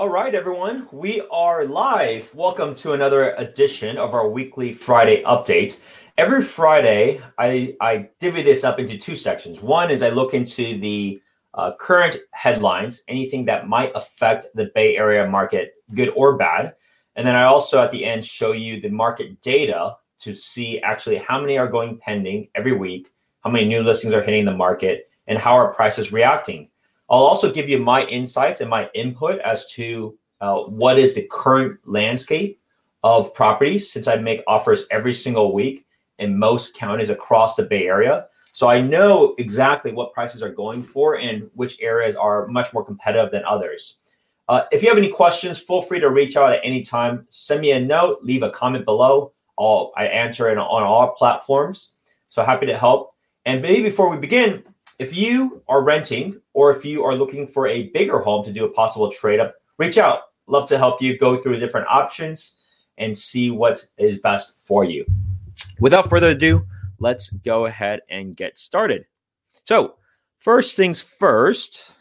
All right, everyone, we are live. Welcome to another edition of our weekly Friday update. Every Friday, I, I divvy this up into two sections. One is I look into the uh, current headlines, anything that might affect the Bay Area market, good or bad. And then I also at the end show you the market data to see actually how many are going pending every week, how many new listings are hitting the market, and how are prices reacting. I'll also give you my insights and my input as to uh, what is the current landscape of properties since I make offers every single week in most counties across the Bay Area. So I know exactly what prices are going for and which areas are much more competitive than others. Uh, if you have any questions, feel free to reach out at any time. Send me a note, leave a comment below. I'll, I answer it on all platforms. So happy to help. And maybe before we begin, if you are renting or if you are looking for a bigger home to do a possible trade up, reach out. Love to help you go through different options and see what is best for you. Without further ado, let's go ahead and get started. So, first things first,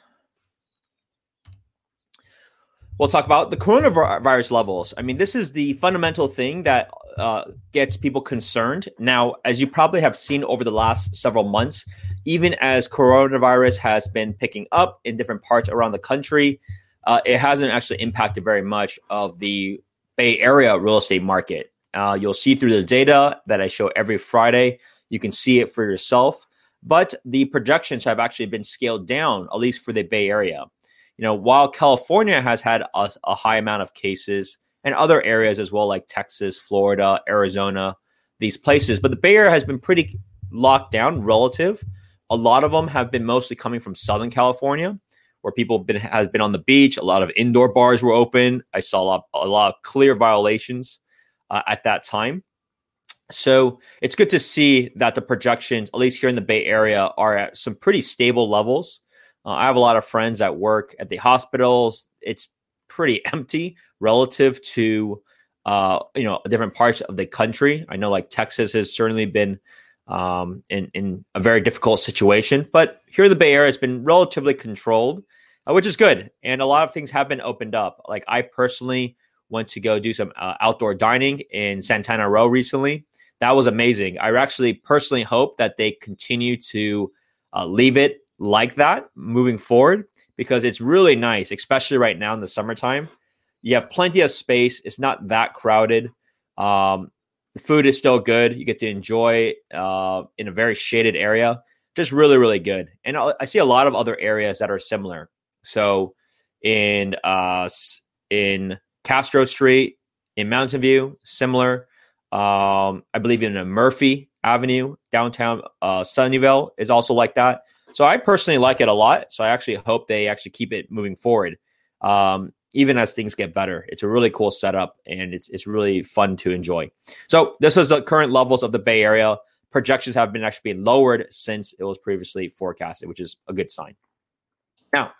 we'll talk about the coronavirus levels. I mean, this is the fundamental thing that uh, gets people concerned. Now, as you probably have seen over the last several months, even as coronavirus has been picking up in different parts around the country, uh, it hasn't actually impacted very much of the Bay Area real estate market. Uh, you'll see through the data that I show every Friday. You can see it for yourself. But the projections have actually been scaled down, at least for the Bay Area you know, while California has had a, a high amount of cases and other areas as well, like Texas, Florida, Arizona, these places, but the Bay Area has been pretty locked down relative. A lot of them have been mostly coming from Southern California, where people been has been on the beach. A lot of indoor bars were open. I saw a lot, a lot of clear violations uh, at that time. So it's good to see that the projections, at least here in the Bay Area, are at some pretty stable levels. Uh, I have a lot of friends that work at the hospitals. It's pretty empty relative to uh, you know different parts of the country. I know like Texas has certainly been um, in in a very difficult situation, but here in the Bay Area, it's been relatively controlled, uh, which is good. And a lot of things have been opened up. Like I personally went to go do some uh, outdoor dining in Santana Row recently. That was amazing. I actually personally hope that they continue to uh, leave it like that moving forward because it's really nice, especially right now in the summertime. You have plenty of space. It's not that crowded. Um, the food is still good. You get to enjoy uh, in a very shaded area. Just really, really good. And I see a lot of other areas that are similar. So in uh, in Castro Street, in Mountain View, similar. Um, I believe in a Murphy Avenue downtown uh, Sunnyvale is also like that. So I personally like it a lot. So I actually hope they actually keep it moving forward, um, even as things get better. It's a really cool setup and it's it's really fun to enjoy. So this is the current levels of the Bay Area. Projections have been actually being lowered since it was previously forecasted, which is a good sign. Now,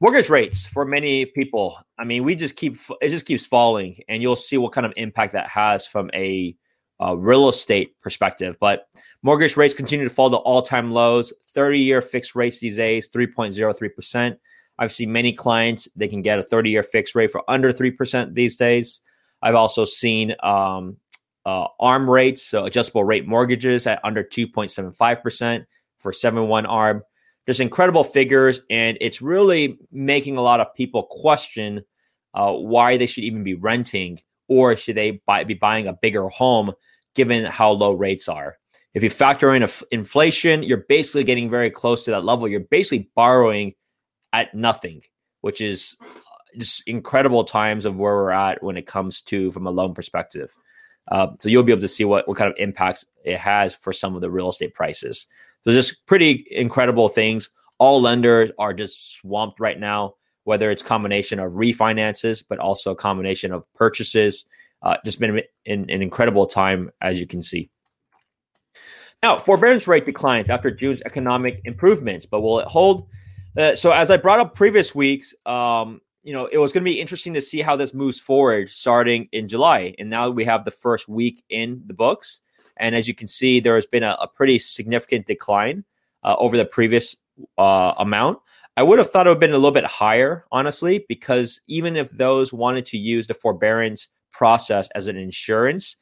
mortgage rates for many people. I mean, we just keep it just keeps falling, and you'll see what kind of impact that has from a uh, real estate perspective. But mortgage rates continue to fall to all time lows. 30 year fixed rates these days, 3.03%. I've seen many clients, they can get a 30 year fixed rate for under 3% these days. I've also seen um, uh, ARM rates, so adjustable rate mortgages at under 2.75% for 7 1 ARM. Just incredible figures, and it's really making a lot of people question uh, why they should even be renting or should they buy, be buying a bigger home given how low rates are. If you factor in inflation, you're basically getting very close to that level. You're basically borrowing at nothing, which is uh, just incredible times of where we're at when it comes to from a loan perspective. Uh, so you'll be able to see what, what kind of impacts it has for some of the real estate prices. So just pretty incredible things. All lenders are just swamped right now, whether it's combination of refinances, but also a combination of purchases uh, just been an, an incredible time, as you can see. Now, forbearance rate declines after June's economic improvements, but will it hold? Uh, so, as I brought up previous weeks, um, you know, it was going to be interesting to see how this moves forward starting in July. And now we have the first week in the books. And as you can see, there has been a, a pretty significant decline uh, over the previous uh, amount. I would have thought it would have been a little bit higher, honestly, because even if those wanted to use the forbearance process as an insurance,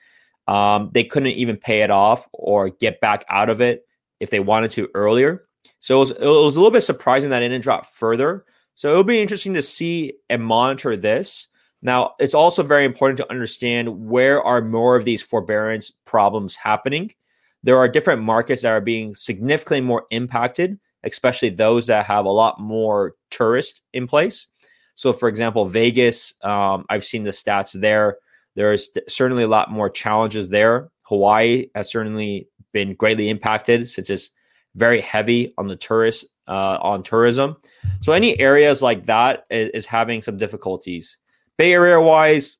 um, they couldn't even pay it off or get back out of it if they wanted to earlier. So it was, it was a little bit surprising that it didn't drop further. So it'll be interesting to see and monitor this. Now, it's also very important to understand where are more of these forbearance problems happening. There are different markets that are being significantly more impacted, especially those that have a lot more tourists in place. So, for example, Vegas, um, I've seen the stats there. There's certainly a lot more challenges there. Hawaii has certainly been greatly impacted since it's very heavy on the tourist uh, on tourism. So any areas like that is, is having some difficulties. Bay Area wise,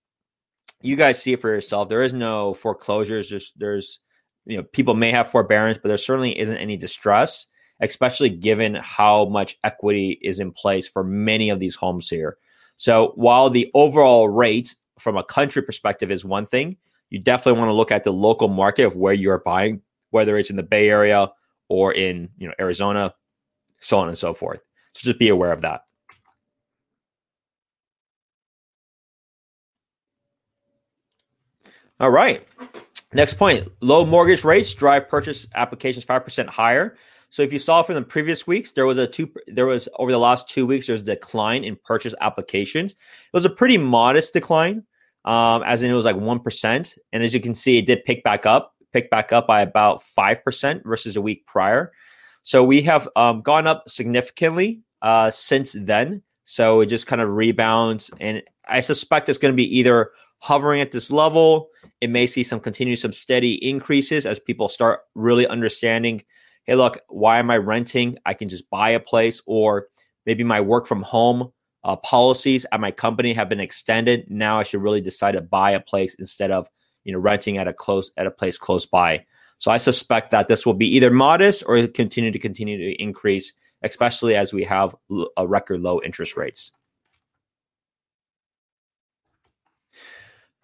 you guys see it for yourself. There is no foreclosures. Just there's you know people may have forbearance, but there certainly isn't any distress, especially given how much equity is in place for many of these homes here. So while the overall rate from a country perspective is one thing, you definitely want to look at the local market of where you're buying, whether it's in the Bay Area or in you know Arizona, so on and so forth. So just be aware of that. All right. Next point low mortgage rates drive purchase applications 5% higher. So if you saw from the previous weeks, there was a two there was over the last two weeks, there's a decline in purchase applications. It was a pretty modest decline, um, as in it was like one percent. And as you can see, it did pick back up, pick back up by about five percent versus a week prior. So we have um, gone up significantly uh, since then. So it just kind of rebounds, and I suspect it's going to be either hovering at this level. It may see some continued, some steady increases as people start really understanding. Hey, look, why am I renting? I can just buy a place, or maybe my work from home uh, policies at my company have been extended. Now I should really decide to buy a place instead of you know renting at a close at a place close by. So I suspect that this will be either modest or continue to continue to increase, especially as we have a record low interest rates.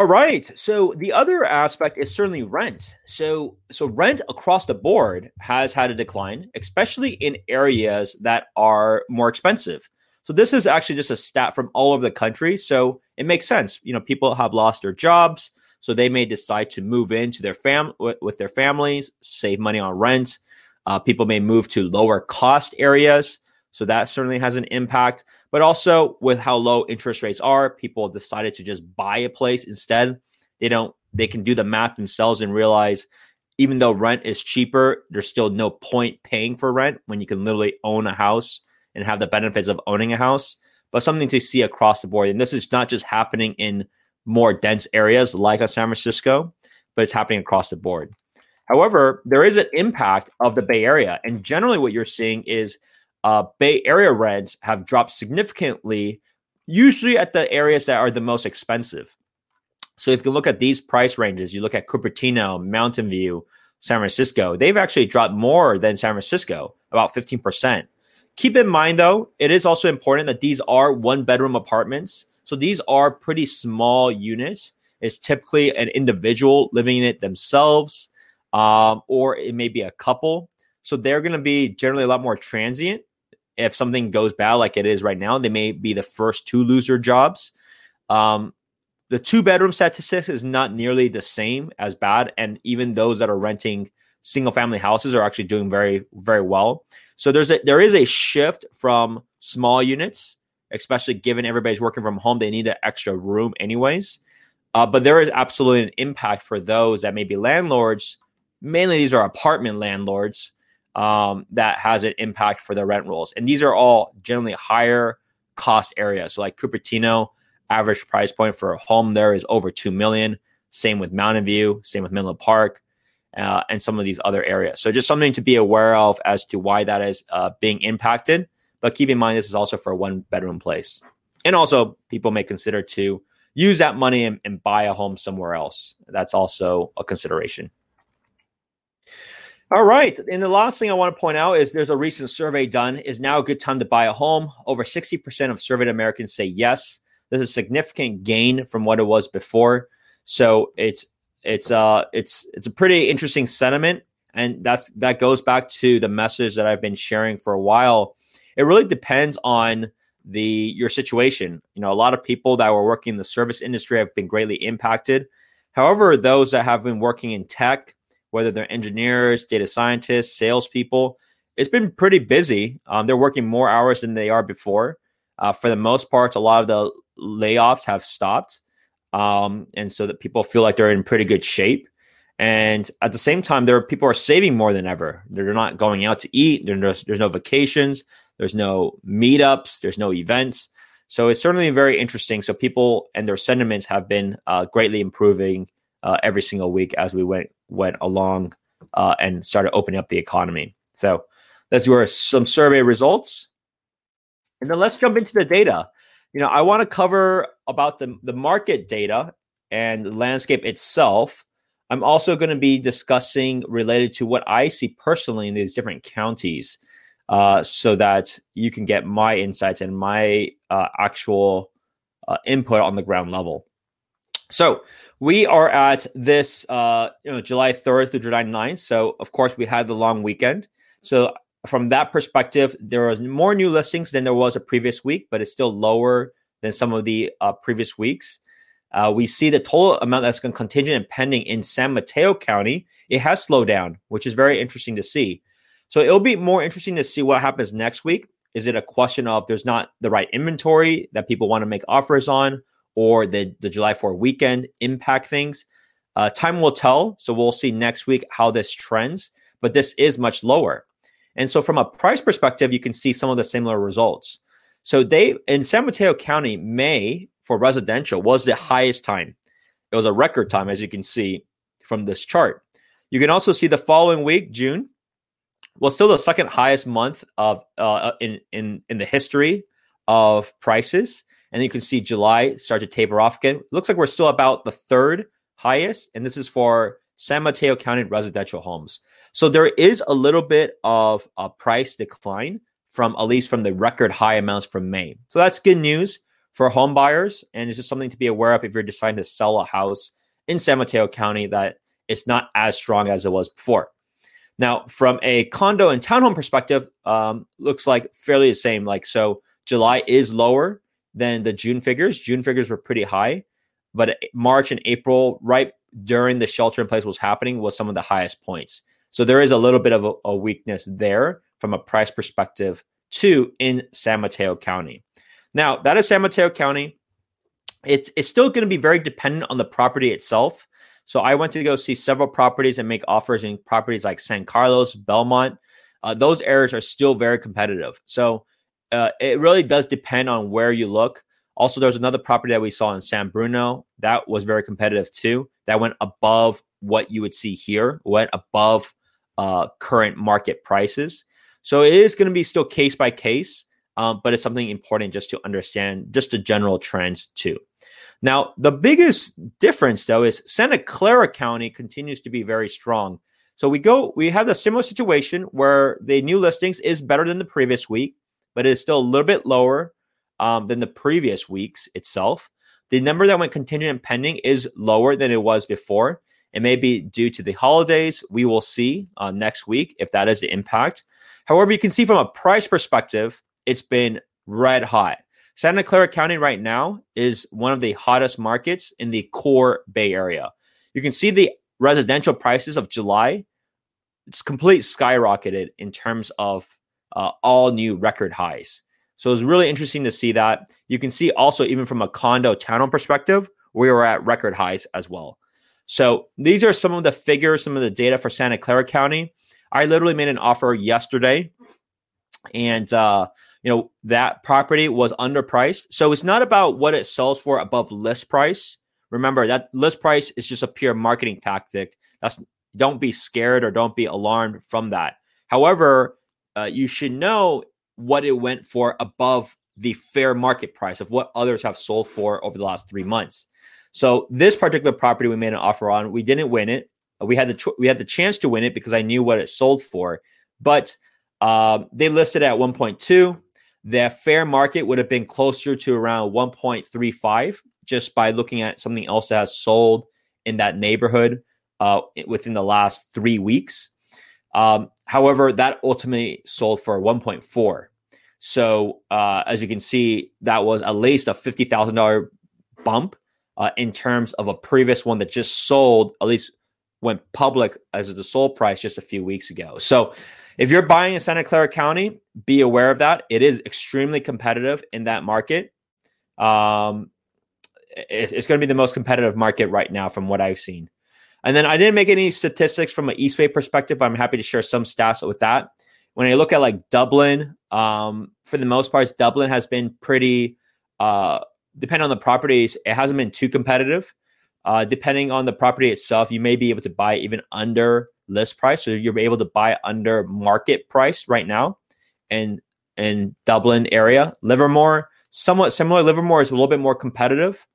All right. So the other aspect is certainly rent. So so rent across the board has had a decline, especially in areas that are more expensive. So this is actually just a stat from all over the country. So it makes sense. You know, people have lost their jobs. So they may decide to move into their fam with their families, save money on rent. Uh, people may move to lower cost areas. So that certainly has an impact. But also with how low interest rates are, people have decided to just buy a place instead. They don't they can do the math themselves and realize even though rent is cheaper, there's still no point paying for rent when you can literally own a house and have the benefits of owning a house. But something to see across the board. And this is not just happening in more dense areas like San Francisco, but it's happening across the board. However, there is an impact of the Bay Area. And generally, what you're seeing is uh, Bay Area rents have dropped significantly, usually at the areas that are the most expensive. So if you look at these price ranges, you look at Cupertino, Mountain View, San Francisco, they've actually dropped more than San Francisco, about 15%. Keep in mind, though, it is also important that these are one bedroom apartments. So these are pretty small units. It's typically an individual living in it themselves, um, or it may be a couple. So they're going to be generally a lot more transient. If something goes bad, like it is right now, they may be the first to lose their jobs. Um, the two bedroom statistics is not nearly the same as bad, and even those that are renting single family houses are actually doing very very well. So there's a there is a shift from small units especially given everybody's working from home, they need an extra room anyways. Uh, but there is absolutely an impact for those that may be landlords. Mainly, these are apartment landlords um, that has an impact for their rent rolls, and these are all generally higher cost areas. So, like Cupertino, average price point for a home there is over two million. Same with Mountain View, same with Menlo Park, uh, and some of these other areas. So, just something to be aware of as to why that is uh, being impacted. But keep in mind, this is also for a one bedroom place. And also, people may consider to use that money and, and buy a home somewhere else. That's also a consideration. All right. And the last thing I want to point out is there's a recent survey done. Is now a good time to buy a home? Over 60% of surveyed Americans say yes. There's a significant gain from what it was before. So it's it's uh it's it's a pretty interesting sentiment. And that's that goes back to the message that I've been sharing for a while it really depends on the your situation. You know, a lot of people that were working in the service industry have been greatly impacted. However, those that have been working in tech, whether they're engineers, data scientists, salespeople, it's been pretty busy. Um, they're working more hours than they are before. Uh, for the most part, a lot of the layoffs have stopped, um, and so that people feel like they're in pretty good shape. And at the same time, there are people are saving more than ever. They're not going out to eat. There's, there's no vacations. There's no meetups. There's no events. So it's certainly very interesting. So people and their sentiments have been uh, greatly improving uh, every single week as we went went along uh, and started opening up the economy. So that's where some survey results. And then let's jump into the data. You know, I want to cover about the, the market data and the landscape itself. I'm also going to be discussing related to what I see personally in these different counties uh, so that you can get my insights and my uh, actual uh, input on the ground level. So we are at this, uh, you know, July 3rd through July 9th. So of course we had the long weekend. So from that perspective, there was more new listings than there was a previous week, but it's still lower than some of the uh, previous weeks. Uh, we see the total amount that's going contingent and pending in San Mateo County. It has slowed down, which is very interesting to see. So it'll be more interesting to see what happens next week. Is it a question of there's not the right inventory that people want to make offers on, or the, the July 4 weekend impact things? Uh, time will tell. So we'll see next week how this trends, but this is much lower. And so, from a price perspective, you can see some of the similar results. So, they in San Mateo County, May for residential was the highest time. It was a record time, as you can see from this chart. You can also see the following week, June, was still the second highest month of uh, in in in the history of prices. And then you can see July start to taper off again. Looks like we're still about the third highest, and this is for San Mateo County residential homes. So there is a little bit of a price decline from at least from the record high amounts from May. So that's good news for home buyers, and it's just something to be aware of if you're deciding to sell a house in San Mateo County that it's not as strong as it was before. Now, from a condo and townhome perspective, um, looks like fairly the same. Like so, July is lower than the June figures. June figures were pretty high, but March and April, right during the shelter in place was happening, was some of the highest points. So there is a little bit of a, a weakness there from a price perspective too in San Mateo County. Now that is San Mateo County. It's it's still going to be very dependent on the property itself. So I went to go see several properties and make offers in properties like San Carlos, Belmont. Uh, those areas are still very competitive. So uh, it really does depend on where you look. Also, there's another property that we saw in San Bruno that was very competitive too. That went above what you would see here, went above uh, current market prices. So it is going to be still case by case, um, but it's something important just to understand just the general trends too. Now, the biggest difference though is Santa Clara County continues to be very strong. So we go, we have a similar situation where the new listings is better than the previous week, but it is still a little bit lower um, than the previous weeks itself. The number that went contingent and pending is lower than it was before. It may be due to the holidays. We will see uh, next week if that is the impact. However, you can see from a price perspective, it's been red hot. Santa Clara County right now is one of the hottest markets in the core Bay Area. You can see the residential prices of July. It's complete skyrocketed in terms of uh, all new record highs. So it's really interesting to see that. You can see also, even from a condo townhome perspective, we were at record highs as well. So these are some of the figures, some of the data for Santa Clara County. I literally made an offer yesterday, and uh, you know that property was underpriced. So it's not about what it sells for above list price. Remember that list price is just a pure marketing tactic. That's don't be scared or don't be alarmed from that. However, uh, you should know what it went for above the fair market price of what others have sold for over the last three months. So this particular property we made an offer on, we didn't win it. We had the ch- we had the chance to win it because I knew what it sold for, but uh, they listed at 1.2. The fair market would have been closer to around 1.35 just by looking at something else that has sold in that neighborhood uh, within the last three weeks. Um, however, that ultimately sold for 1.4. So uh, as you can see, that was at least a fifty thousand dollar bump uh, in terms of a previous one that just sold, at least went public as the sold price just a few weeks ago. So if you're buying in Santa Clara County, be aware of that. It is extremely competitive in that market. Um, it's, it's going to be the most competitive market right now from what I've seen. And then I didn't make any statistics from an East Bay perspective, but I'm happy to share some stats with that. When I look at like Dublin, um, for the most part, Dublin has been pretty, uh, depending on the properties, it hasn't been too competitive. Uh, depending on the property itself, you may be able to buy even under list price. So you're able to buy under market price right now in in Dublin area. Livermore, somewhat similar. Livermore is a little bit more competitive.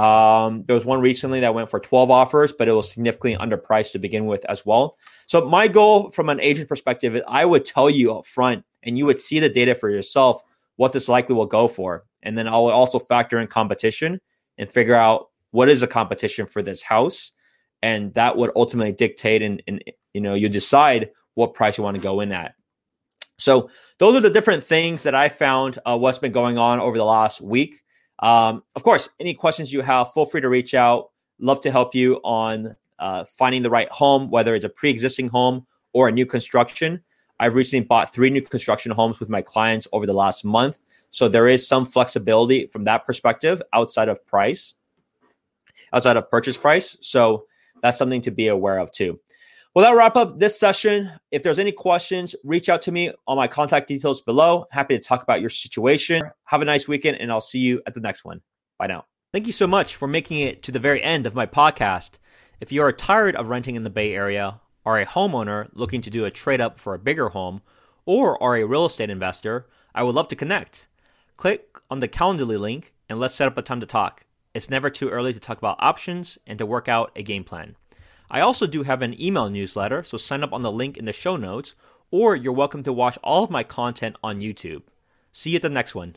Um, there was one recently that went for 12 offers, but it was significantly underpriced to begin with as well. So my goal from an agent perspective is I would tell you up front and you would see the data for yourself what this likely will go for. And then I'll also factor in competition and figure out what is a competition for this house. And that would ultimately dictate and, and you know, you decide what price you want to go in at. So those are the different things that I found uh, what's been going on over the last week. Um, of course, any questions you have, feel free to reach out. Love to help you on uh, finding the right home, whether it's a pre-existing home or a new construction. I've recently bought three new construction homes with my clients over the last month. So there is some flexibility from that perspective outside of price, outside of purchase price. So that's something to be aware of too. Well, that wrap up this session. If there's any questions, reach out to me on my contact details below. Happy to talk about your situation. Have a nice weekend, and I'll see you at the next one. Bye now. Thank you so much for making it to the very end of my podcast. If you are tired of renting in the Bay Area, are a homeowner looking to do a trade up for a bigger home, or are a real estate investor, I would love to connect. Click on the Calendly link and let's set up a time to talk. It's never too early to talk about options and to work out a game plan. I also do have an email newsletter, so sign up on the link in the show notes, or you're welcome to watch all of my content on YouTube. See you at the next one.